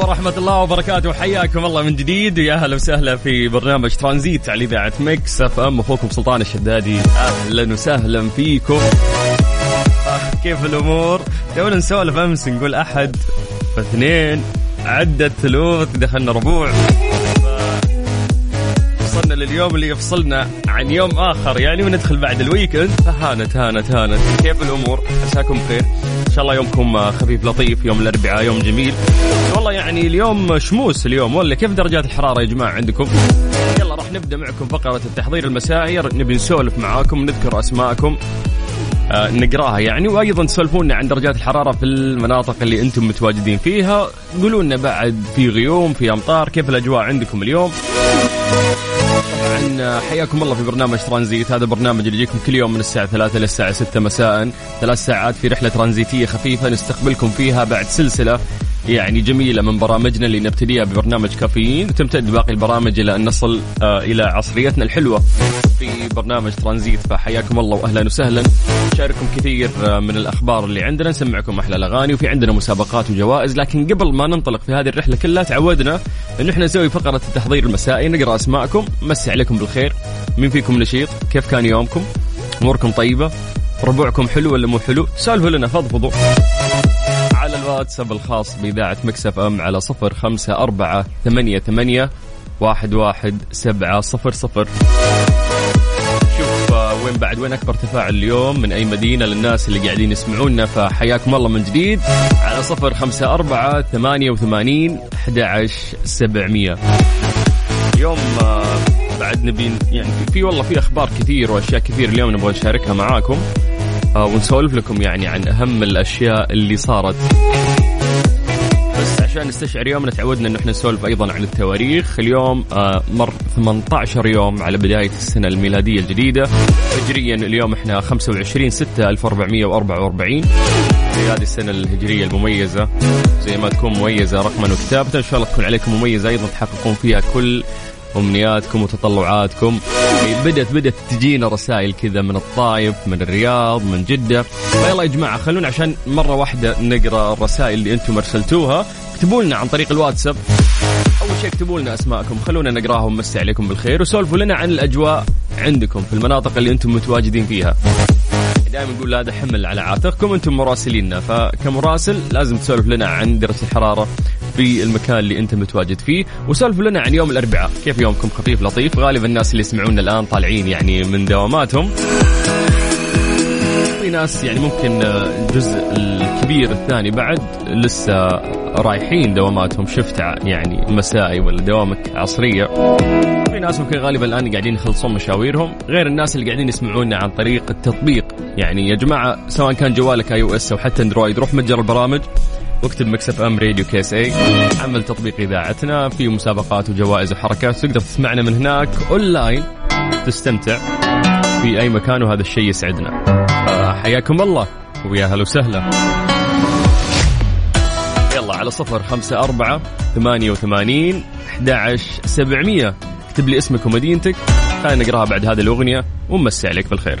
ورحمة الله وبركاته. حياكم الله من جديد. ويا أهلا وسهلا في برنامج ترانزيت على إذاعة Mix FM. أخوكم سلطان الشدادي. أهلا وسهلا فيكم. كيف الأمور؟ تونا نسولف أمس نقول أحد فاثنين عدت ثلوث دخلنا ربوع. وصلنا لليوم اللي يفصلنا عن يوم آخر. يعني وندخل بعد ال weekend فهانت هانت هانت. كيف الأمور؟ عساكم بخير. إن شاء الله يومكم خفيف لطيف يوم الأربعاء يوم جميل. والله يعني اليوم شموس اليوم ولا كيف درجات الحرارة يا جماعة عندكم؟ يلا راح نبدأ معكم فقرة التحضير المسائي. نبي نسولف معاكم نذكر أسماءكم آه نقراها يعني وأيضا تسولفونا عن درجات الحرارة في المناطق اللي أنتم متواجدين فيها. قولوا لنا بعد في غيوم في أمطار كيف الأجواء عندكم اليوم؟ طبعا حياكم الله في برنامج ترانزيت. هذا برنامج اللي يجيكم كل يوم من الساعة 3 للساعة 6 مساء. ثلاث ساعات في رحلة ترانزيتية خفيفة نستقبلكم فيها بعد سلسلة يعني جميلة من برامجنا اللي نبتديها ببرنامج كافيين وتمتد باقي البرامج إلى أن نصل آه إلى عصريتنا الحلوة في برنامج ترانزيت. فحياكم الله وأهلا وسهلا. نشارككم كثير آه من الأخبار اللي عندنا. نسمعكم أحلى الأغاني وفي عندنا مسابقات وجوائز. لكن قبل ما ننطلق في هذه الرحلة كلها تعودنا أن إحنا نسوي فقرة التحضير المسائي نقرأ أسماءكم. مسي عليكم بالخير. مين فيكم نشيط؟ كيف كان يومكم؟ أموركم طيبة؟ ربوعكم حلو ولا مو حلو؟ سالفوا لنا فضفضوا. على الواتساب الخاص بإذاعة مكسف أم على صفر خمسة أربعة ثمانية ثمانية واحد واحد سبعة صفر صفر. شوف آه، وين بعد وين أكبر تفاعل اليوم؟ من أي مدينة للناس اللي قاعدين يسمعونا؟ فحياكم الله من جديد. على صفر خمسة أربعة ثمانية وثمانين أحد عشر سبعمية. اليوم آه، بعد نبي يعني في- والله في أخبار كثير وأشياء كثير اليوم نبغى نشاركها معاكم. ونسولف لكم يعني عن أهم الأشياء اللي صارت. بس عشان نستشعر يومنا تعودنا انه إحنا نسولف أيضا عن التواريخ. اليوم آه، مر 18 يوم على بداية السنة الميلادية الجديدة. هجريا اليوم إحنا 25 6 1444 في هذه السنة الهجرية المميزة زي ما تكون مميزة رقما وكتابة. إن شاء الله تكون عليكم مميزة أيضا تحققون فيها كل أمنياتكم وتطلعاتكم. يعني بدت بدت تجينا رسائل كذا من الطايف من الرياض من جدة. فيلا يا جماعة خلونا عشان مرة واحدة نقرأ الرسائل اللي أنتم أرسلتوها. اكتبوا لنا عن طريق الواتساب. أول شيء اكتبوا لنا أسماءكم. خلونا نقراها ونمسي عليكم بالخير. وسولفوا لنا عن الأجواء عندكم في المناطق اللي أنتم متواجدين فيها. دائما نقول هذا حمل على عاتقكم أنتم مراسليننا. فكمراسل لازم تسولف لنا عن درجة الحرارة. في المكان اللي أنت متواجد فيه. وسولفوا لنا عن يوم الأربعاء. كيف يومكم خفيف لطيف؟ غالبا الناس اللي يسمعونا الآن طالعين يعني من دواماتهم. في ناس يعني ممكن الجزء الكبير الثاني بعد لسه رايحين دواماتهم. شفت يعني مسائي ولا دوامك عصرية. في ناس ممكن غالبا الآن قاعدين يخلصون مشاويرهم. غير الناس اللي قاعدين يسمعونا عن طريق التطبيق. يعني يا جماعة سواء كان جوالك iOS أو حتى Android روح متجر البرامج. واكتب Mix FM Radio KSA حمل تطبيق إذاعتنا في مسابقات وجوائز وحركات. تقدر تسمعنا من هناك اونلاين تستمتع في أي مكان وهذا الشيء يسعدنا. آه، حياكم الله ويا هلا وسهلا. يلا على صفر خمسة أربعة ثمانية وثمانين أحد سبعمية. اكتب لي اسمك ومدينتك. خلينا نقراها بعد هذه الأغنية ونمسي عليك بالخير.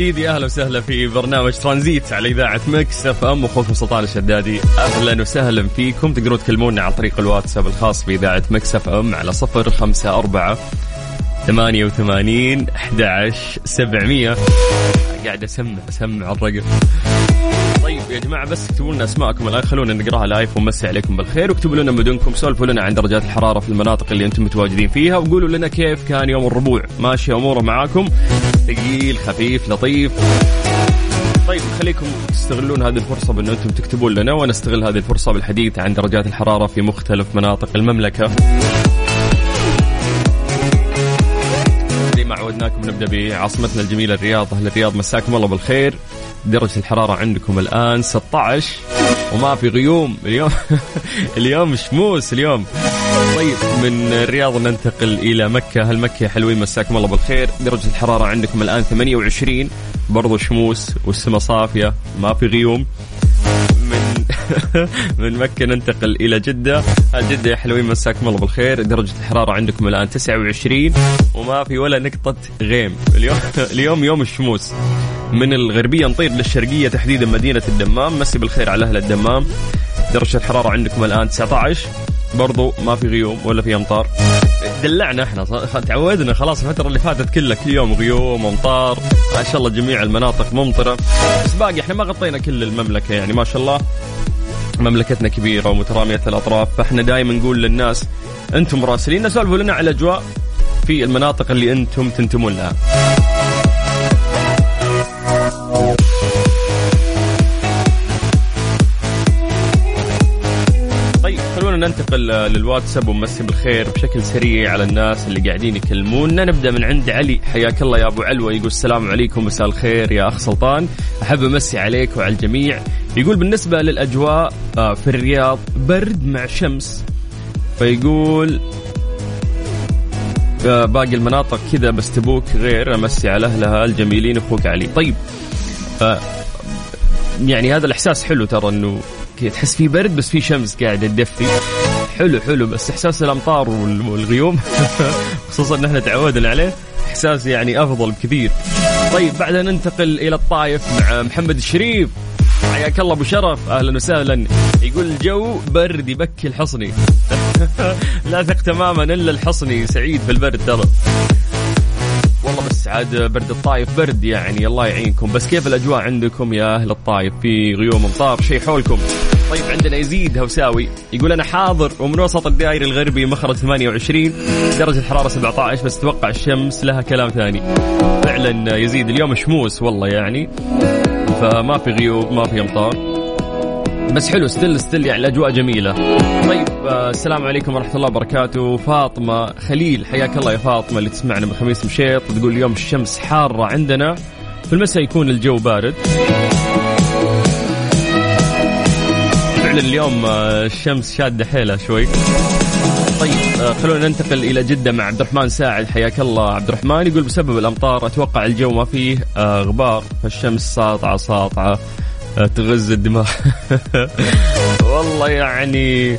جديد. يا أهلا وسهلا في برنامج ترانزيت على إذاعة Mix FM. أخوكم سلطان الشدادي أهلا وسهلا فيكم. تقدرون تكلمونا عن طريق الواتساب الخاص بإذاعة Mix FM على صفر خمسة أربعة ثمانية وثمانين أحد عشر سبعمية. قاعد أسمع أسمع الرقم. يا جماعة بس اكتبوا لنا أسماءكم الآن خلونا نقراها live ونمسي عليكم بالخير واكتبوا لنا مدنكم سولفوا لنا عن درجات الحرارة في المناطق اللي أنتم متواجدين فيها وقولوا لنا كيف كان يوم الربوع. ماشي أموره معاكم. ثقيل خفيف لطيف. طيب خليكم تستغلون هذه الفرصة بأن أنتم تكتبون لنا ونستغل هذه الفرصة بالحديث عن درجات الحرارة في مختلف مناطق المملكة. زي ما عودناكم نبدأ بعاصمتنا الجميلة الرياض. أهل الرياض مساكم الله بالخير. درجة الحرارة عندكم الآن 16 وما في غيوم. اليوم اليوم شموس اليوم. طيب من الرياض ننتقل إلى مكة. هل مكة حلوين؟ مساكم الله بالخير. درجة الحرارة عندكم الآن 28 برضو شموس والسماء صافية ما في غيوم. من من مكة ننتقل إلى جدة. جدة يا حلوين؟ مساكم الله بالخير. درجة الحرارة عندكم الآن 29 وما في ولا نقطة غيم. اليوم اليوم يوم الشموس. من الغربية نطير للشرقية تحديدا مدينة الدمام. مسي بالخير على أهل الدمام. درجة الحرارة عندكم الآن 19 برضو ما في غيوم ولا في أمطار. دلعنا إحنا تعودنا خلاص الفترة اللي فاتت كلها كل يوم غيوم أمطار. ما شاء الله جميع المناطق ممطرة. بس باقي إحنا ما غطينا كل المملكة يعني ما شاء الله. مملكتنا كبيرة ومترامية الأطراف. فإحنا دائما نقول للناس أنتم مراسلين سولفوا لنا على الأجواء في المناطق اللي أنتم تنتمون لها. ننتقل للواتساب ونمسي بالخير بشكل سريع على الناس اللي قاعدين يكلمونا. نبدأ من عند علي. حياك الله يا أبو علوة. يقول السلام عليكم. مساء الخير يا أخ سلطان. أحب أمسي عليك وعلى الجميع. يقول بالنسبة للأجواء آه، في الرياض برد مع شمس. فيقول آه، باقي المناطق كذا بس تبوك غير. أمسي على أهلها الجميلين. أخوك علي. طيب آه، يعني هذا الإحساس حلو ترى إنه تحس في برد بس في شمس قاعدة تدفي. حلو حلو بس إحساس الأمطار وال- والغيوم. خصوصا إن إحنا تعودنا عليه. إحساس يعني أفضل بكثير. طيب بعدها ننتقل إلى الطايف مع محمد الشريف. حياك الله أبو شرف. أهلا وسهلا. يقول الجو برد يبكي الحصني. لا ثق تماما إلا الحصني. سعيد في البرد ترى. والله بس عاد برد الطايف برد يعني الله يعينكم. بس كيف الأجواء عندكم يا أهل الطايف؟ في غيوم امطار شيء حولكم؟ طيب عندنا يزيد هوساوي يقول أنا حاضر ومن وسط الدائري الغربي مخرج 28 درجة الحراره 17 بس أتوقع الشمس لها كلام ثاني. فعلا يزيد اليوم شموس والله يعني. فما في غيوم ما في امطار. بس حلو still still يعني الأجواء جميلة. طيب آه السلام عليكم ورحمة الله وبركاته، فاطمة خليل حياك الله يا فاطمة اللي تسمعنا من خميس مشيط. تقول اليوم الشمس حارة عندنا. في المساء يكون الجو بارد. فعلا اليوم آه الشمس شادة حيلها شوي. طيب آه خلونا ننتقل إلى جدة مع عبد الرحمن ساعد. حياك الله عبد الرحمن. يقول بسبب الأمطار أتوقع الجو ما فيه غبار. فالشمس ساطعة ساطعة. تغز الدماغ والله يعني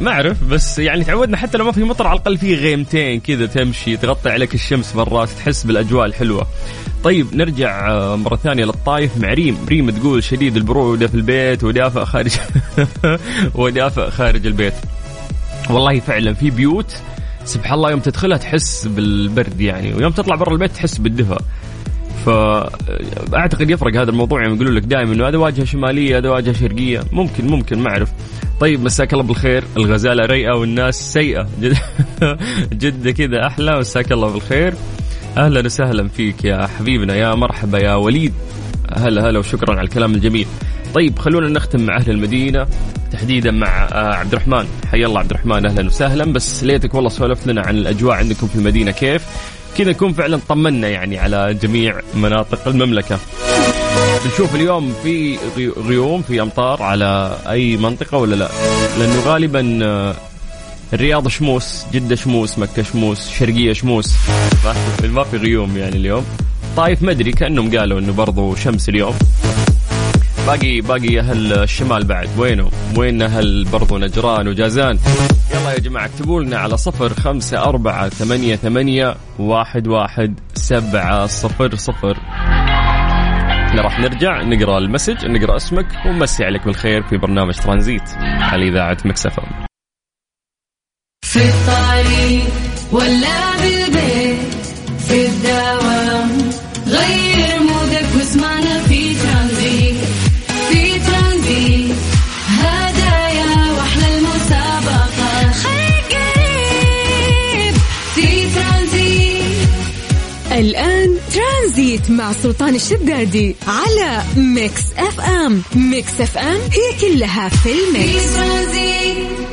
ما أعرف بس يعني تعودنا حتى لو ما في مطر على الأقل في غيمتين كذا تمشي تغطي عليك الشمس مرات تحس بالأجواء الحلوة. طيب نرجع آه، مرة ثانية للطايف مع ريم، ريم تقول شديد البروده في البيت ودافئ خارج ودافئ خارج البيت. والله فعلا في بيوت سبحان الله يوم تدخلها تحس بالبرد يعني ويوم تطلع برا البيت تحس بالدفء فاعتقد يفرق هذا الموضوع يعني يقولوا لك دائما إنه هذا واجهة شمالية هذا واجهة شرقية. ممكن ممكن ما أعرف. طيب مساك الله بالخير. الغزالة ريئه والناس سيئة. جد جده كذا أحلى. مساك الله بالخير. أهلا وسهلا فيك يا حبيبنا يا مرحبا يا وليد. هلا هلا وشكرا على الكلام الجميل. طيب خلونا نختم مع أهل المدينة. تحديدا مع آه، عبد الرحمن. حي الله عبد الرحمن. أهلا وسهلا. بس ليتك والله سولفت لنا عن الأجواء عندكم في المدينة كيف؟ كذا نكون فعلا طمنا يعني على جميع مناطق المملكة. نشوف اليوم في غيوم في أمطار على أي منطقة ولا لا؟ لأنه غالبا آه، الرياض شموس جدة شموس مكة شموس شرقية شموس. ما في غيوم يعني اليوم. طايف مدري كأنهم قالوا إنه برضو شمس اليوم. باقي باقي أهل الشمال بعد وينهم؟ وين أهل برضو نجران وجازان؟ يلا يا جماعة اكتبوا لنا على صفر خمسة أربعة ثمانية ثمانية واحد واحد سبعة صفر صفر إحنا راح نرجع نقرأ المسج نقرأ اسمك ونمسي عليك بالخير في برنامج ترانزيت على إذاعة مكسفه في الطريق ولا بالبيت في الدوام الآن ترانزيت مع سلطان الشدادي على Mix FM. Mix FM هي كلها في ال mix.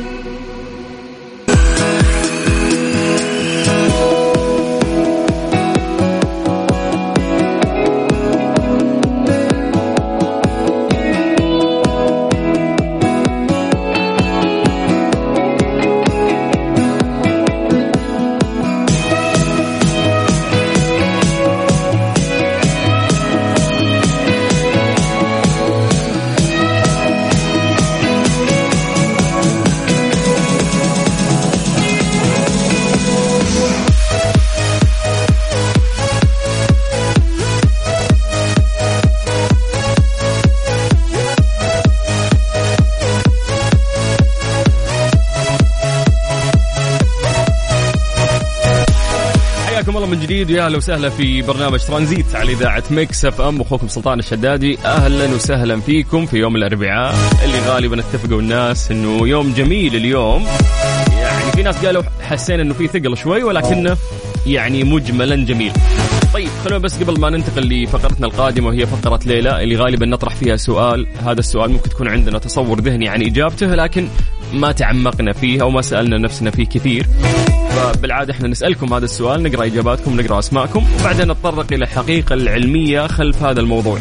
ترانزيت جديد. ويا أهلا وسهلا في برنامج ترانزيت على إذاعة Mix FM. أخوكم سلطان الشدادي. أهلا وسهلا فيكم في يوم الأربعاء. اللي غالبا اتفقوا الناس إنه يوم جميل اليوم. يعني في ناس قالوا حسينا إنه في ثقل شوي ولكنه يعني مجملا جميل. طيب خلونا بس قبل ما ننتقل لفقرتنا القادمة وهي فقرة ليلى اللي غالبا نطرح فيها سؤال. هذا السؤال ممكن تكون عندنا تصور ذهني عن إجابته لكن ما تعمقنا فيه أو ما سألنا نفسنا فيه كثير. فبالعادة إحنا نسألكم هذا السؤال نقرأ إجاباتكم نقرأ أسماءكم وبعدين نتطرق إلى الحقيقة العلمية خلف هذا الموضوع.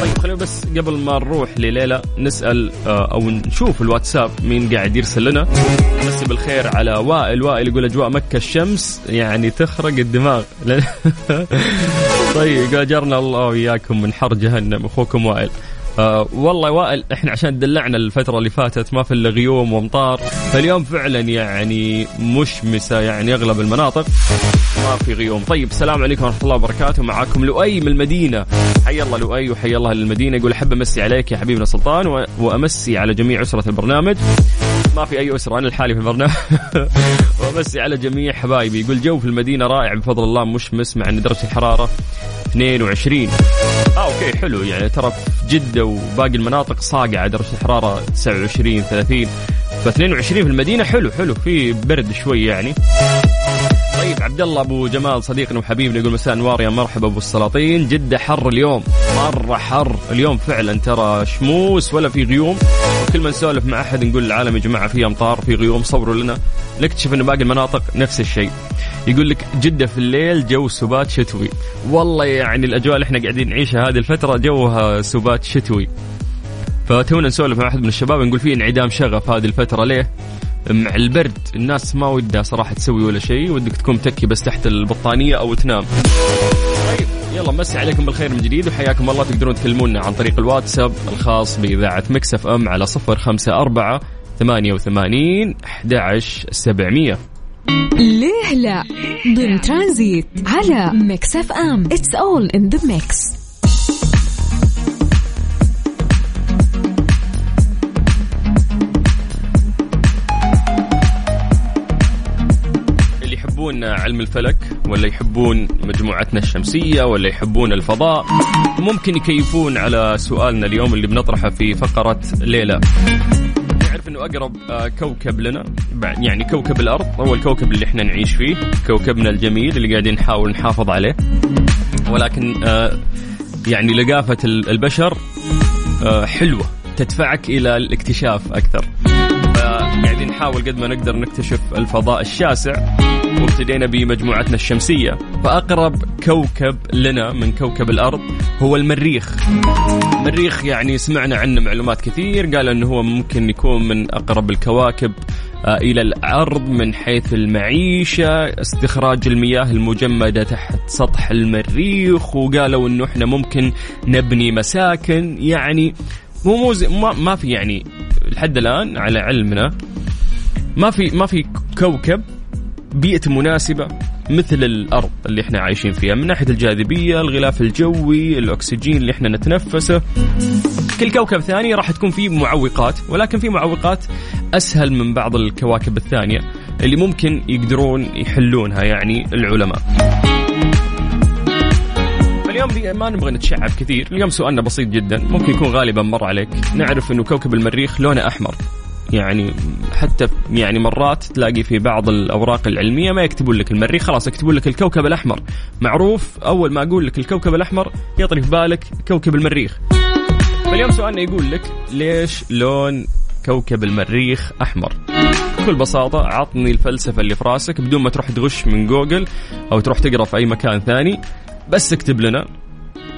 طيب خلينا بس قبل ما نروح لليلى نسأل آه، أو نشوف الواتساب مين قاعد يرسل لنا. مسي بالخير على وائل. وائل يقول أجواء مكة الشمس يعني تخرق الدماغ. طيب جارنا الله وياكم من حر جهنم. أخوكم وائل. آه والله وائل إحنا عشان دلعنا الفترة اللي فاتت ما في إلا غيوم وامطار. فاليوم فعلا يعني مشمسة يعني أغلب المناطق ما في غيوم. طيب السلام عليكم ورحمة الله وبركاته. معاكم لؤي من المدينة. حي الله لؤي وحي الله للمدينة. يقول أحب أمسي عليك يا حبيبنا سلطان وأمسي على جميع أسرة البرنامج. ما في أي أسرة أنا لحالي في البرنامج. وامسي على جميع حبايبي. يقول جو في المدينة رائع بفضل الله مشمس مع إن درجة الحرارة 22 آه okay حلو. يعني ترى في جدة وباقي المناطق صاقعة درجة الحرارة 29 30 ف 22 في المدينة حلو حلو. في برد شوي يعني. عبد الله أبو جمال صديقنا وحبيبنا يقول مساء انوار يا مرحبا أبو السلاطين. جدة حر اليوم. مرة حر اليوم فعلا. ترى شموس ولا في غيوم. كل ما نسولف مع أحد نقول العالم يا جماعة في أمطار في غيوم صوروا لنا. نكتشف انه باقي المناطق نفس الشيء. يقول لك جدة في الليل جو سبات شتوي. والله يعني الأجواء اللي إحنا قاعدين نعيشها هذه الفترة جوها سبات شتوي. فتونا نسولف مع أحد من الشباب نقول في انعدام شغف هذه الفترة. ليه؟ مع البرد. الناس ما ودها صراحة تسوي ولا شيء ودك تكون متكي بس تحت البطانية أو تنام. طيب يلا مسي عليكم بالخير من جديد وحياكم الله. تقدرون تكلمونا عن طريق الواتساب الخاص بإذاعة Mix FM على صفر خمسة أربعة ثمانية وثمانين أحد عشر سبعمية. ليه لا؟ ضمن ترانزيت على Mix FM. It's all in the علم الفلك ولا يحبون مجموعتنا الشمسية ولا يحبون الفضاء. ممكن يكيفون على سؤالنا اليوم اللي بنطرحه في فقرة ليلة نعرف إنه أقرب آه، كوكب لنا يعني كوكب الأرض هو الكوكب اللي إحنا نعيش فيه كوكبنا الجميل اللي قاعدين نحاول نحافظ عليه. ولكن آه، يعني لقافة البشر آه، حلوة تدفعك إلى الاكتشاف أكثر. فقاعدين نحاول قد ما نقدر نكتشف الفضاء الشاسع. وابتدينا بمجموعتنا الشمسية. فأقرب كوكب لنا من كوكب الأرض هو المريخ. المريخ يعني سمعنا عنه معلومات كثير قال أنه هو ممكن يكون من أقرب الكواكب آه، إلى الأرض من حيث المعيشة استخراج المياه المجمدة تحت سطح المريخ وقالوا أنه إحنا ممكن نبني مساكن. يعني مو موز ما, ما في يعني لحد الآن على علمنا ما في ما في كوكب بيئة مناسبة مثل الأرض اللي إحنا عايشين فيها من ناحية الجاذبية الغلاف الجوي الأكسجين اللي إحنا نتنفسه. كل كوكب ثاني راح تكون فيه معوقات ولكن في معوقات أسهل من بعض الكواكب الثانية اللي ممكن يقدرون يحلونها يعني العلماء. اليوم ما نبغى نتشعب كثير اليوم سؤالنا بسيط جدا ممكن يكون غالبا مر عليك. نعرف إنه كوكب المريخ لونه أحمر. يعني حتى يعني مرات تلاقي في بعض الأوراق العلمية ما يكتبون لك المريخ خلاص يكتبون لك الكوكب الأحمر. معروف أول ما أقول لك الكوكب الأحمر يطري في بالك كوكب المريخ. فاليوم سؤالنا يقول لك ليش لون كوكب المريخ أحمر؟ بكل بساطة عطني الفلسفة اللي في راسك. بدون ما تروح تغش من جوجل أو تروح تقرأ في أي مكان ثاني بس اكتب لنا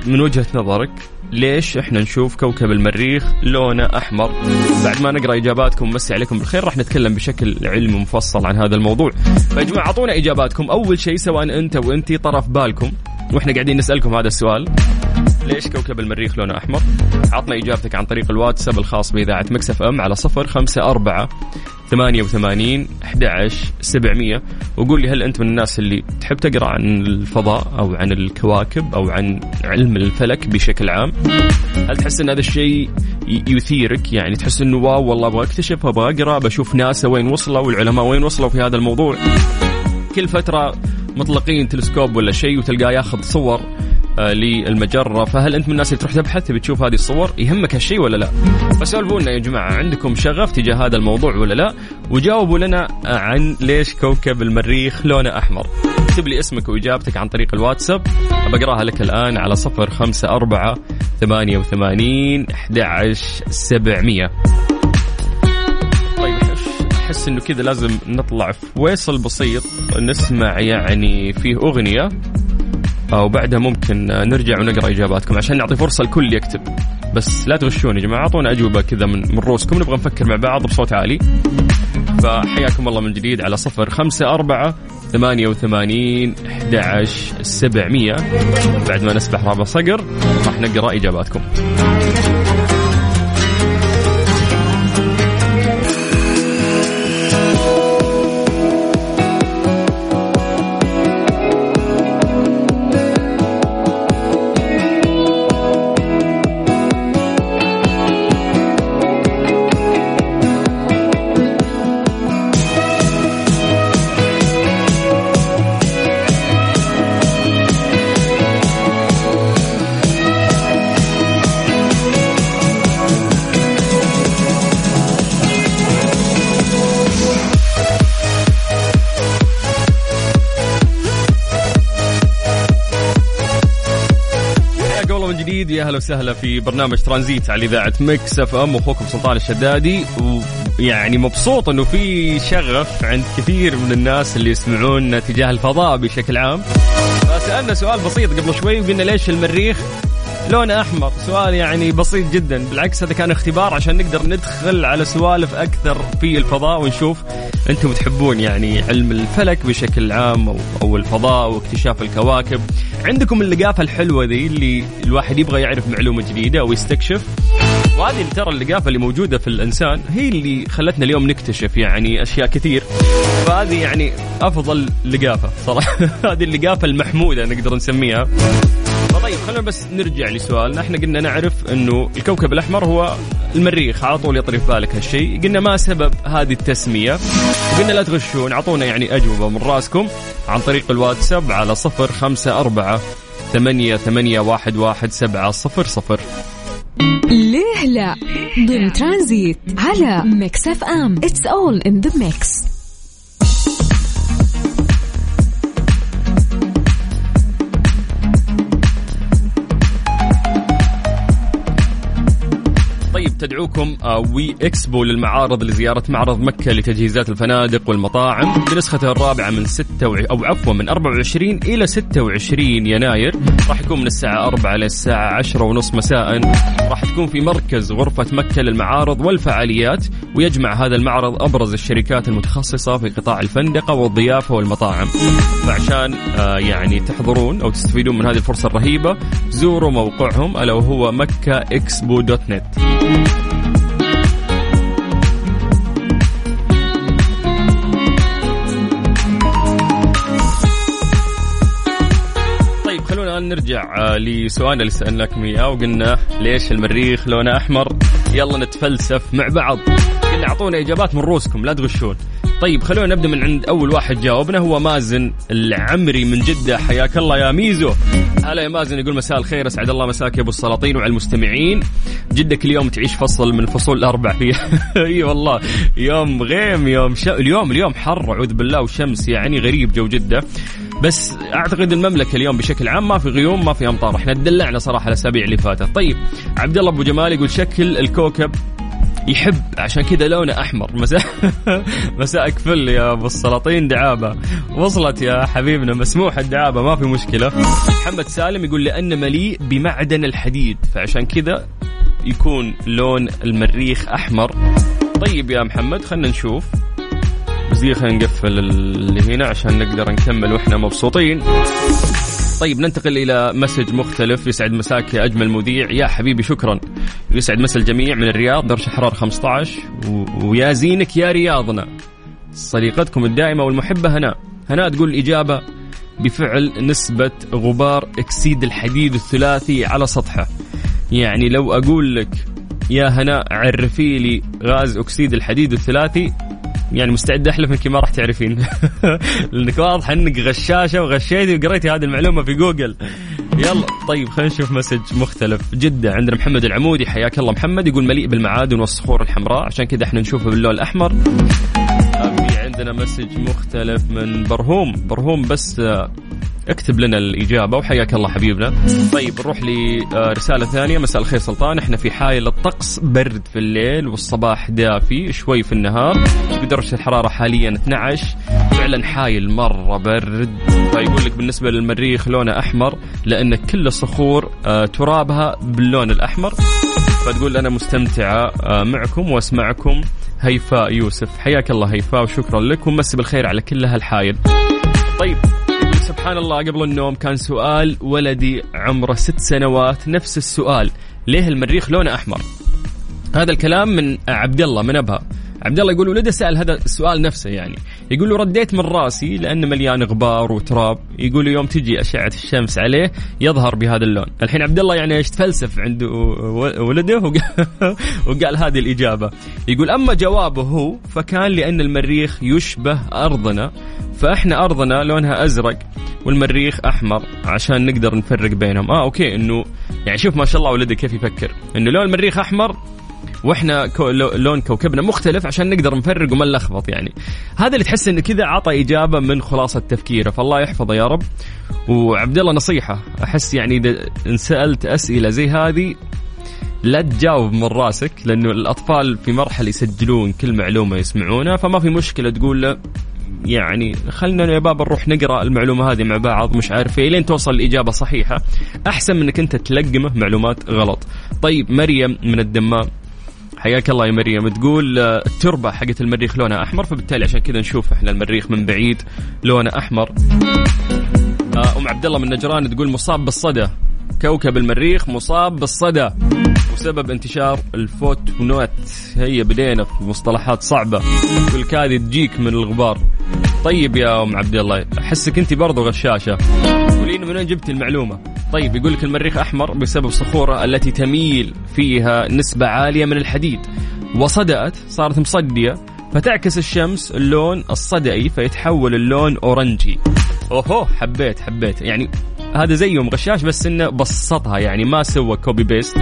من وجهة نظرك ليش إحنا نشوف كوكب المريخ لونه أحمر؟ بعد ما نقرأ إجاباتكم مسي عليكم بالخير راح نتكلم بشكل علمي مفصل عن هذا الموضوع. فيا جماعة أعطونا إجاباتكم. أول شيء سواء أنت وأنتي طرف بالكم. وإحنا قاعدين نسألكم هذا السؤال. ليش كوكب المريخ لونه أحمر؟ عطنا إجابتك عن طريق الواتساب الخاص بإذاعة مكسف إم على صفر خمسة أربعة ثمانية وثمانين أحد سبعمية. وقول لي هل أنت من الناس اللي تحب تقرأ عن الفضاء أو عن الكواكب أو عن علم الفلك بشكل عام؟ هل تحس أن هذا الشيء يثيرك؟ يعني تحس أنه واو والله أبغى أكتشف أبغى أقرأ بشوف ناسا وين وصلوا والعلماء وين وصلوا في هذا الموضوع. كل فترة مطلقين تلسكوب ولا شيء وتلقاه ياخذ صور آه، للمجرة. فهل أنت من الناس اللي تروح تبحث تبي تشوف هذه الصور؟ يهمك هالشيء ولا لا؟ فسولفوا لنا يا جماعة عندكم شغف تجاه هذا الموضوع ولا لا؟ وجاوبوا لنا عن ليش كوكب المريخ لونه أحمر. اكتب لي اسمك وإجابتك عن طريق الواتساب. بقراها لك الآن على صفر خمسة أربعة ثمانية وثمانين أحد سبعمية. طيب أحس إنه كذا لازم نطلع في ويصل بسيط نسمع يعني فيه أغنية وبعدها ممكن نرجع ونقرأ إجاباتكم عشان نعطي فرصة الكل يكتب. بس لا تغشون يا جماعة أعطونا أجوبة كذا من من روسكم نبغى نفكر مع بعض بصوت عالي. فحياكم الله من جديد على صفر خمسة أربعة ثمانية وثمانين أحد سبعمية. بعد ما نسبح رابع صقر راح نقرأ إجاباتكم. أهلا وسهلا في برنامج ترانزيت على إذاعة Mix FM. أخوكم سلطان الشدادي. ويعني مبسوط إنه في شغف عند كثير من الناس اللي يسمعون تجاه الفضاء بشكل عام. فسألنا سؤال بسيط قبل شوي وقلنا ليش المريخ لونه أحمر. سؤال يعني بسيط جدا. بالعكس هذا كان اختبار عشان نقدر ندخل على سوالف أكثر في الفضاء ونشوف أنتم تحبون يعني علم الفلك بشكل عام أو, الفضاء واكتشاف الكواكب. عندكم اللقافة الحلوة ذي اللي الواحد يبغى يعرف معلومة جديدة أو يستكشف؟ وهذه ترى اللقافة اللي موجودة في الإنسان هي اللي خلتنا اليوم نكتشف يعني أشياء كثير. فهذه يعني أفضل لقافة صراحة. هذه اللقافة المحمودة نقدر نسميها. طيب خلينا بس نرجع لسؤالنا. إحنا قلنا نعرف إنه الكوكب الأحمر هو المريخ. على طول يطري في بالك هالشيء. قلنا ما سبب هذه التسمية. قلنا لا تغشون. أعطونا يعني أجوبة من رأسكم عن طريق الواتساب على صفر خمسة أربعة ثمانية ثمانية واحد واحد سبعة صفر صفر. ليه لا؟ ضمن ترانزيت على Mix FM. It's all in the mix تدعوكم آه، We Expo للمعارض لزيارة معرض مكة لتجهيزات الفنادق والمطاعم. بنسخته الرابعة من 6 و... أو عفوا من 24 إلى 26 يناير. راح يكون من الساعة 4 للساعة 10 ونص مساء. راح تكون في مركز غرفة مكة للمعارض والفعاليات ويجمع هذا المعرض أبرز الشركات المتخصصة في قطاع الفندقة والضيافة والمطاعم. فعشان آه، يعني تحضرون أو تستفيدون من هذه الفرصة الرهيبة زوروا موقعهم ألا وهو مكة إكسبو دوت نت. نرجع آه، لسؤالنا اللي سالناكم اياه وقلنا ليش المريخ لونه أحمر؟ يلا نتفلسف مع بعض. قلنا أعطونا إجابات من روسكم لا تغشون. طيب خلونا نبدأ من عند أول واحد جاوبنا هو مازن العمري من جدة. حياك الله يا ميزو. هلا يا مازن يقول مساء الخير أسعد الله مساك يا أبو السلاطين وعلى المستمعين. جدك اليوم تعيش فصل من الفصول الأربع فيها اي والله. يوم غيم يوم ش... اليوم اليوم حر أعوذ بالله وشمس يعني غريب جو جدة. بس أعتقد المملكة اليوم بشكل عام ما في غيوم ما في أمطار. إحنا تدلعنا صراحة الأسابيع اللي فاتت. طيب عبد الله أبو جمال يقول شكل الكوكب يحب عشان كذا لونه أحمر. مساء مساءك فل يا أبو السلاطين. دعابة وصلت يا حبيبنا. مسموح الدعابة ما في مشكلة. محمد سالم يقول لأن مليء بمعدن الحديد فعشان كذا يكون لون المريخ أحمر. طيب يا محمد خلينا نشوف. بس دي خلينا نقفل اللي هنا عشان نقدر نكمل وإحنا مبسوطين. طيب ننتقل إلى مسج مختلف يسعد مساك يا أجمل مذيع. يا حبيبي شكرا. يسعد مسا الجميع من الرياض درجه حراره 15 و... ويا زينك يا رياضنا. صديقتكم الدائمة والمحبة هناء هناء تقول الإجابة بفعل نسبة غبار إكسيد الحديد الثلاثي على سطحه. يعني لو أقول لك يا هناء عرفي لي غاز أكسيد الحديد الثلاثي يعني مستعد أحلف إنك ما راح تعرفين. لأنك واضح إنك غشاشة وغشيتي وقريتي هذه المعلومة في جوجل. يلا. طيب خلينا نشوف message مختلف جدا عندنا محمد العمودي. حياك الله محمد. يقول مليء بالمعادن والصخور الحمراء. عشان كذا إحنا نشوفه باللون الأحمر. في عندنا message مختلف من برهوم. برهوم بس آه، اكتب لنا الإجابة وحياك الله حبيبنا. طيب نروح لرسالة ثانية. مساء الخير سلطان. إحنا في حايل الطقس برد في الليل والصباح دافي شوي في النهار. بدرجة الحرارة حاليا 12 فعلا حايل مرة برد. فيقول لك بالنسبة للمريخ لونه أحمر لأن كل الصخور آه، ترابها باللون الأحمر. فتقول أنا مستمتعة آه، معكم وأسمعكم. هيفاء يوسف. حياك الله هيفاء وشكرا لك ومسي بالخير على كل هالحايل طيب سبحان الله قبل النوم كان سؤال ولدي عمره ست سنوات نفس السؤال ليه المريخ لونه أحمر؟ هذا الكلام من عبد الله من أبها. عبد الله يقول ولده سال هذا السؤال نفسه يعني. يقول له رديت من راسي لأنه مليان غبار وتراب. يقول يوم تجي أشعة الشمس عليه يظهر بهذا اللون. الحين عبد الله يعني إيش تفلسف عند ولده وقال هذه الإجابة. يقول أما جوابه هو فكان لأن المريخ يشبه أرضنا فإحنا أرضنا لونها أزرق والمريخ أحمر عشان نقدر نفرق بينهم. آه أوكي إنه يعني شوف ما شاء الله ولدك كيف يفكر. إنه لون المريخ أحمر وإحنا كو لون كوكبنا مختلف عشان نقدر نفرق وما نلخبط يعني. هذا اللي تحس انه كذا عطى إجابة من خلاصة تفكيره فالله يحفظه يا رب. وعبد الله نصيحة أحس يعني إذا انسالت أسئلة زي هذه لا تجاوب من راسك لأنه الأطفال في مرحلة يسجلون كل معلومة يسمعونها فما في مشكلة تقول له يعني خلنا يا بابا نروح نقرأ المعلومة هذه مع بعض مش عارف إيه لين توصل الاجابه صحيحة. أحسن من إنك أنت تلقمه معلومات غلط. طيب مريم من الدمام. حياك الله يا مريم. تقول آه، التربة حقت المريخ لونها أحمر فبالتالي عشان كذا نشوف إحنا المريخ من بعيد لونه أحمر. آه، أم عبد الله من نجران تقول مصاب بالصدى. كوكب المريخ مصاب بالصدى وسبب انتشار الفوتونات هي بدينا في مصطلحات صعبة. والكاد تجيك من الغبار. طيب يا أم عبد الله أحسك أنت برضو غشاشة. ريم من وين جبت المعلومة؟ طيب يقول لك المريخ أحمر بسبب صخورة التي تميل فيها نسبة عالية من الحديد. وصدأت صارت مصدية فتعكس الشمس اللون الصدئي فيتحول اللون أورنجي. أوهو حبيت حبيت. يعني هذا زيهم غشاش بس إنه بسطها يعني ما سوى copy paste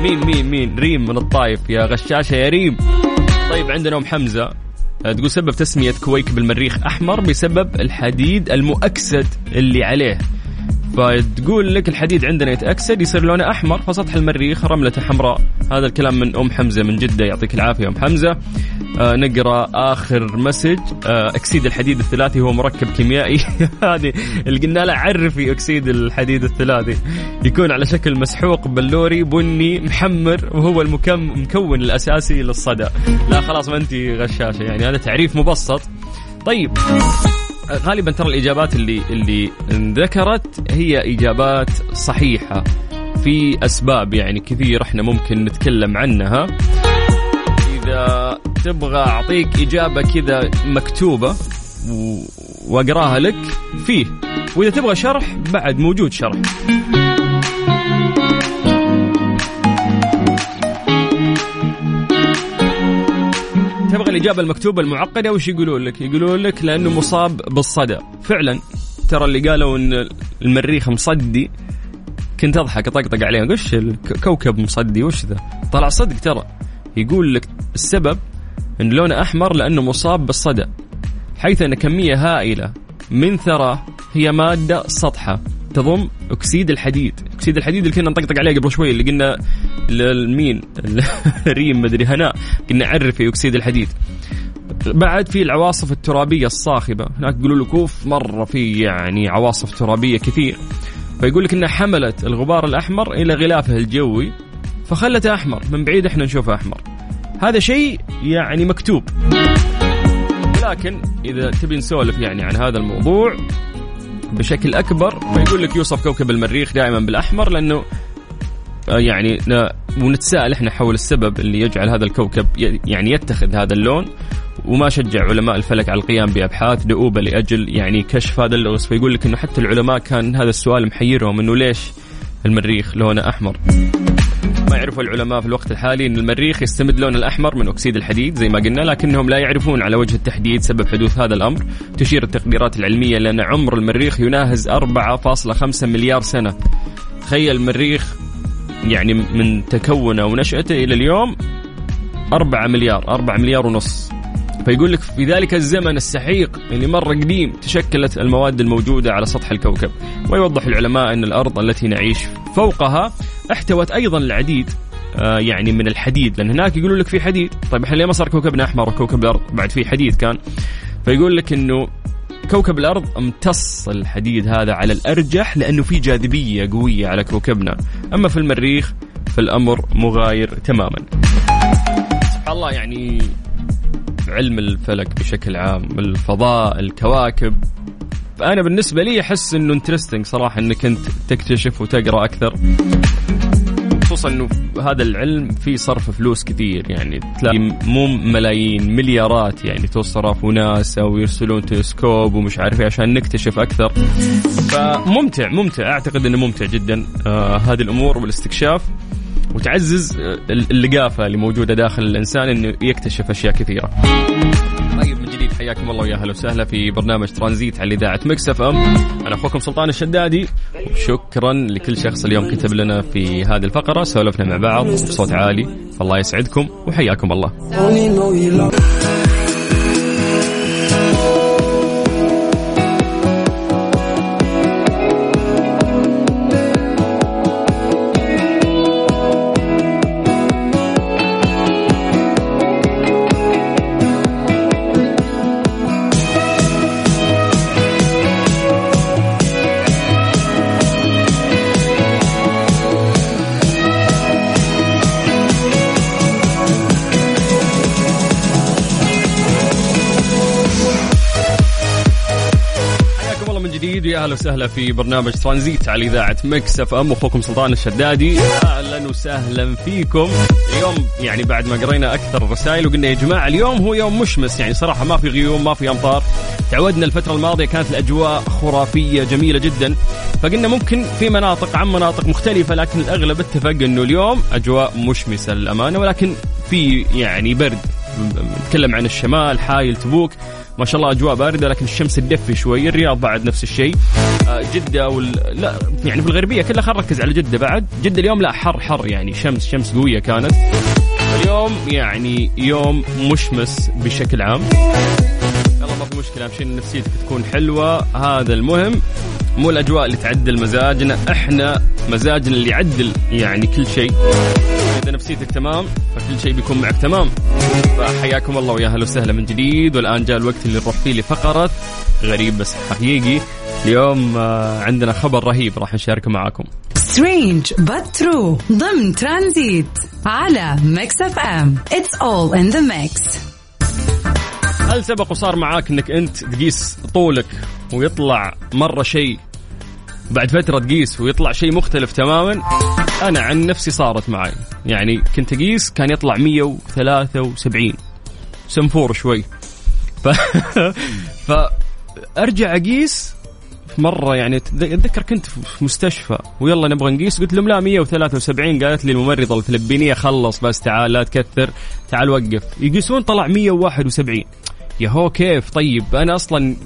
مين مين مين؟ ريم من الطايف يا غشاشه يا ريم. طيب عندنا أم حمزة. تقول سبب تسمية كويكب المريخ أحمر بسبب الحديد المؤكسد اللي عليه. فتقول لك الحديد عندنا يتأكسد يصير لونه أحمر فسطح المريخ رملته حمراء. هذا الكلام من أم حمزة من جدة يعطيك العافية أم حمزة. آه نقرأ آخر message. آه أكسيد الحديد الثلاثي هو مركب كيميائي. هذه اللي قلنا له عرفي أكسيد الحديد الثلاثي. يكون على شكل مسحوق بلوري بني محمر وهو المكون الأساسي للصدى لا خلاص ما انت غشاشة يعني هذا تعريف مبسط. طيب. غالبا ترى الإجابات اللي اللي ذكرت هي إجابات صحيحة في أسباب يعني كثير إحنا ممكن نتكلم عنها. إذا تبغى أعطيك إجابة كذا مكتوبة وأقراها لك فيه. وإذا تبغى شرح بعد موجود شرح. تبغى الإجابة المكتوبة المعقدة وش يقولون لك؟ يقولون لك لأنه مصاب بالصدى، فعلا ترى اللي قالوا إن المريخ مصدي كنت أضحك أطقطق عليهم وش الكوكب مصدي وش ذا؟ طلع صدق ترى يقول لك السبب إن لونه أحمر لأنه مصاب بالصدى حيث أن كمية هائلة من ثراه هي مادة سطحة تضم أكسيد الحديد، أكسيد الحديد اللي كنا نطقطق عليه قبل شوي اللي قلنا للمين ريم مدري هناء قلنا عرفي أكسيد الحديد. بعد في العواصف الترابية الصاخبة، هناك يقولوا لك مرة في يعني عواصف ترابية كثير. فيقول لك إنها حملت الغبار الأحمر إلى غلافه الجوي فخلته أحمر. من بعيد إحنا نشوفه أحمر. هذا شيء يعني مكتوب. لكن إذا تبي نسولف يعني عن هذا الموضوع بشكل أكبر فيقول لك يوصف كوكب المريخ دائما بالأحمر لأنه آه، يعني ونتساءل إحنا حول السبب اللي يجعل هذا الكوكب يعني يتخذ هذا اللون وما شجع علماء الفلك على القيام بأبحاث دؤوبة لأجل يعني كشف هذا اللغز. فيقول لك إنه حتى العلماء كان هذا السؤال محيرهم إنه ليش المريخ لونه أحمر. ما يعرفوا العلماء في الوقت الحالي إن المريخ يستمد لون الأحمر من أكسيد الحديد زي ما قلنا لكنهم لا يعرفون على وجه التحديد سبب حدوث هذا الأمر. تشير التقديرات العلمية لأن عمر المريخ يناهز 4.5 مليار سنة. تخيل المريخ يعني من تكونه ونشأته إلى اليوم 4 مليار 4 مليار ونص. فيقول لك في ذلك الزمن السحيق اللي مر قديم تشكلت المواد الموجودة على سطح الكوكب. ويوضح العلماء أن الأرض التي نعيش فوقها احتوت أيضا العديد آه يعني من الحديد. لأن هناك يقولوا لك في حديد. طيب إحنا ليه ما صار كوكبنا أحمر وكوكب الأرض؟ بعد في حديد كان. فيقول لك أنه كوكب الأرض امتص الحديد هذا على الأرجح لأنه في جاذبية قوية على كوكبنا. أما في المريخ فالأمر مغاير تماما. الله يعني علم الفلك بشكل عام الفضاء الكواكب. أنا بالنسبة لي أحس إنه انترستنج صراحة إنك أنت تكتشف وتقرأ أكثر. خصوصا إنه هذا العلم فيه صرف فلوس كثير يعني تلاقي مو ملايين مليارات يعني تصرف وناسا ويرسلون تلسكوب ومش عارف إيه عشان نكتشف أكثر. فممتع ممتع أعتقد إنه ممتع جدا آه هذه الأمور والاستكشاف. وتعزز آه، اللقافة اللي موجودة داخل الإنسان إنه يكتشف أشياء كثيرة. طيب من جديد حياكم الله ويا أهلا وسهلا في برنامج ترانزيت على إذاعة مكس إف إم أنا أخوكم سلطان الشدادي وشكرا لكل شخص اليوم كتب لنا في هذه الفقرة سولفنا مع بعض بصوت عالي فالله يسعدكم وحياكم الله. وسهلا في برنامج ترانزيت على إذاعة مكس أف أم. أخوكم سلطان الشدادي. أهلا وسهلا فيكم. اليوم يعني بعد ما قرينا أكثر الرسائل وقلنا يا جماعة اليوم هو يوم مشمس. يعني صراحة ما في غيوم ما في أمطار. تعودنا الفترة الماضية كانت الأجواء خرافية جميلة جدا. فقلنا ممكن في مناطق عن مناطق مختلفة لكن الأغلب اتفق إنه اليوم أجواء مشمسة للأمانة ولكن في يعني برد. نتكلم عن الشمال حايل تبوك. ما شاء الله أجواء باردة لكن الشمس تدفي شوي الرياض بعد نفس الشيء. آه، جدة وال... لا يعني في الغربية كلها خلينا نركز على جدة بعد. جدة اليوم لا حر حر يعني شمس شمس قوية كانت. اليوم يعني يوم مشمس بشكل عام. يلا ما في مشكلة اهم شيء نفسيتك تكون حلوة. هذا المهم. مو الأجواء اللي تعدل مزاجنا إحنا مزاجنا اللي يعدل يعني كل شيء. نفسيتك تمام؟ فكل شيء بيكون معك تمام. فحياكم الله ويا أهلا وسهلا من جديد والآن جاء الوقت اللي نروح فيه لفقرة غريب بس حقيقي. اليوم آه، عندنا خبر رهيب راح نشاركه معاكم. strange but true. ضمن ترانزيت على ميكس إف إم it's all in the mix. هل سبق وصار معاك إنك أنت تقيس طولك ويطلع مرة شيء بعد فترة تقيس ويطلع شيء مختلف تماما أنا عن نفسي صارت معي. يعني كنت اقيس كان يطلع 173 سنفور شوي. ف... فأرجع أقيس مرة يعني أتذكر كنت في مستشفى ويلا نبغى نقيس. قلت لهم لا 173 قالت لي الممرضة الفلبينية خلص بس تعال لا تكثر تعال وقف. يقيسون طلع 171 يا هو كيف؟ طيب أنا أصلا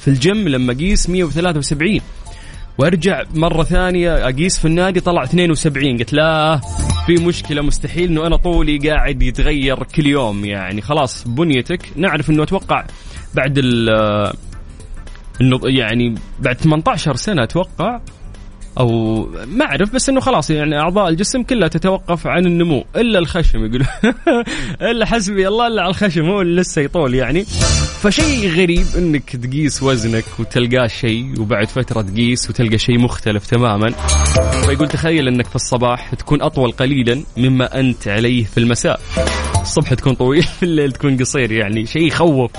في الجيم لما أقيس 173 وارجع مرة ثانية أقيس في النادي طلع 72 قلت لا في مشكلة مستحيل إنه أنا طولي قاعد يتغير كل يوم يعني. خلاص بنيتك. نعرف إنه أتوقع بعد ال إنه يعني بعد 18 سنة أتوقع أو ما أعرف بس إنه خلاص يعني أعضاء الجسم كلها تتوقف عن النمو إلا الخشم يقول إلا حسبي الله إلا على الخشم هو اللي لسه يطول يعني. فشيء غريب إنك تقيس وزنك وتلقاه شيء وبعد فترة تقيس وتلقى شيء مختلف تماما. فيقول تخيل إنك في الصباح تكون أطول قليلا مما أنت عليه في المساء. الصبح تكون طويل في الليل تكون قصير يعني شيء يخوف.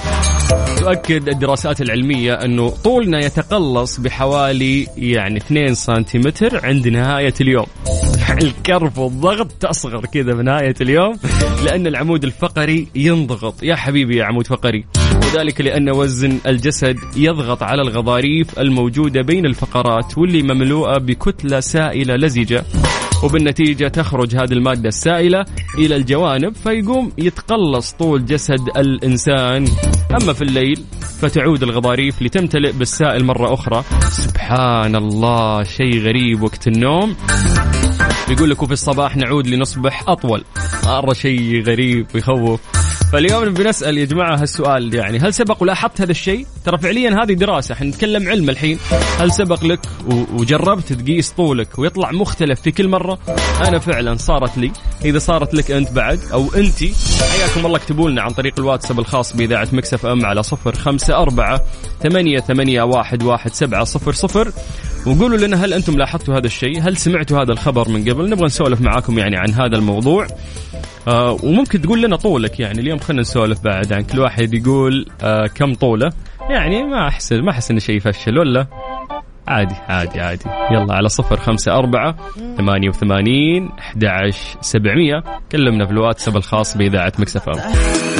تؤكد الدراسات العلمية أنه طولنا يتقلص بحوالي يعني 2 سنتيمتر عند نهاية اليوم. الكرف والضغط تصغر كذا بنهاية اليوم لأن العمود الفقري ينضغط. يا حبيبي يا عمود فقري. وذلك لأن وزن الجسد يضغط على الغضاريف الموجودة بين الفقرات واللي مملوءة بكتلة سائلة لزجة. وبالنتيجة تخرج هذه المادة السائلة إلى الجوانب فيقوم يتقلص طول جسد الإنسان. أما في الليل فتعود الغضاريف لتمتلئ بالسائل مرة أخرى. سبحان الله شيء غريب وقت النوم. يقول لك وفي الصباح نعود لنصبح أطول. مرة شيء غريب ويخوف. فاليوم بنسال يا جماعة هالسؤال يعني هل سبق ولاحظت هذا الشيء؟ ترى فعليا هذه دراسة حنتكلم علم الحين هل سبق لك وجربت تقيس طولك ويطلع مختلف في كل مرة؟ أنا فعلا صارت لي إذا صارت لك أنت بعد أو أنت حياكم الله اكتبوا لنا عن طريق الواتساب الخاص بإذاعة مكسف إم على صفر خمسة أربعة ثمانية ثمانية واحد واحد سبعة صفر صفر وقولوا لنا هل أنتم لاحظتوا هذا الشيء؟ هل سمعتوا هذا الخبر من قبل؟ نبغى نسولف معاكم يعني عن هذا الموضوع. آه وممكن تقول لنا طولك يعني اليوم خلينا نسولف بعد عن كل واحد يقول آه كم طوله؟ يعني ما احس ما احس انه شيء يفشل ولا؟ عادي عادي عادي. يلا على صفر خمسة أربعة ثمانية وثمانين أحد سبعمية. كلمنا في الواتساب الخاص بإذاعة مكسف أم.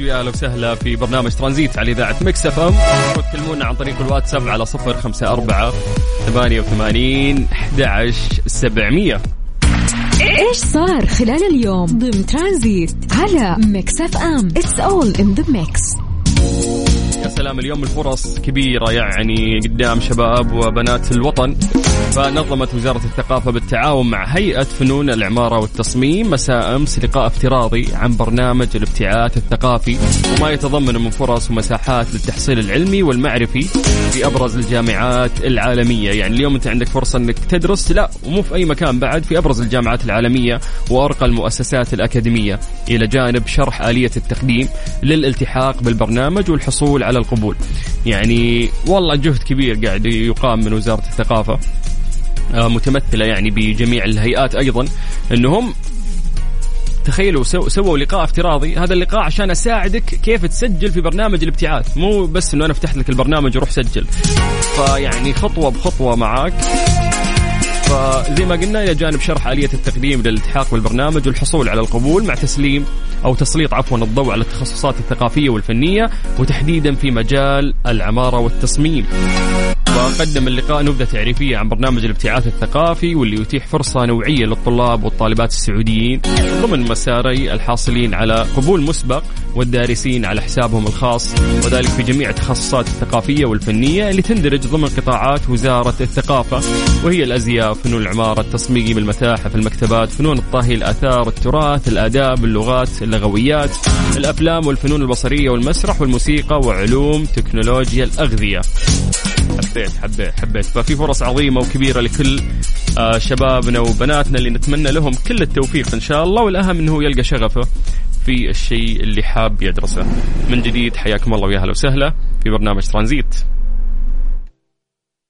أهلا وسهلا في برنامج ترانزيت على إذاعة مكس إف إم. تكلمونا عن طريق الواتساب على صفر خمسة أربعة ثمانية وثمانين أحد سبعمية. إيش صار خلال اليوم ضمن ترانزيت على ميكس إف إم؟ it's all in the mix يا سلام اليوم الفرص كبيرة يعني قدام شباب وبنات الوطن. فنظمت وزارة الثقافة بالتعاون مع هيئة فنون العمارة والتصميم مساء أمس لقاء افتراضي عن برنامج الابتعاث الثقافي. وما يتضمن من فرص ومساحات للتحصيل العلمي والمعرفي في أبرز الجامعات العالمية. يعني اليوم أنت عندك فرصة أنك تدرس لا ومو في أي مكان بعد في أبرز الجامعات العالمية وأرقى المؤسسات الأكاديمية. إلى جانب شرح آلية التقديم للالتحاق بالبرنامج والحصول على القبول يعني والله جهد كبير قاعد يقام من وزارة الثقافة آه، متمثلة يعني بجميع الهيئات أيضا أنهم تخيلوا سو سووا لقاء افتراضي. هذا اللقاء عشان أساعدك كيف تسجل في برنامج الابتعاث. مو بس إنه أنا فتحت لك البرنامج وروح سجل. فيعني خطوة بخطوة معاك. فزي ما قلنا إلى جانب شرح آلية التقديم للالتحاق بالبرنامج والحصول على القبول مع تسليم أو تسليط عفوا الضوء على التخصصات الثقافية والفنية وتحديدا في مجال العمارة والتصميم. وقدم اللقاء نبذة تعريفية عن برنامج الابتعاث الثقافي واللي يتيح فرصة نوعية للطلاب والطالبات السعوديين ضمن مساري الحاصلين على قبول مسبق والدارسين على حسابهم الخاص وذلك في جميع التخصصات الثقافية والفنية اللي تندرج ضمن قطاعات وزارة الثقافة وهي الأزياء فنون العمارة التصميم المتاحف المكتبات فنون الطهي الآثار التراث الآداب اللغات اللغويات الأفلام والفنون البصرية والمسرح والموسيقى وعلوم تكنولوجيا الأغذية. حبيت حبيت حبيت. ففي فرص عظيمة وكبيرة لكل آه شبابنا وبناتنا اللي نتمنى لهم كل التوفيق إن شاء الله. والأهم إنه يلقى شغفه في الشيء اللي حاب يدرسه. من جديد حياكم الله ويا وسهلا في برنامج ترانزيت.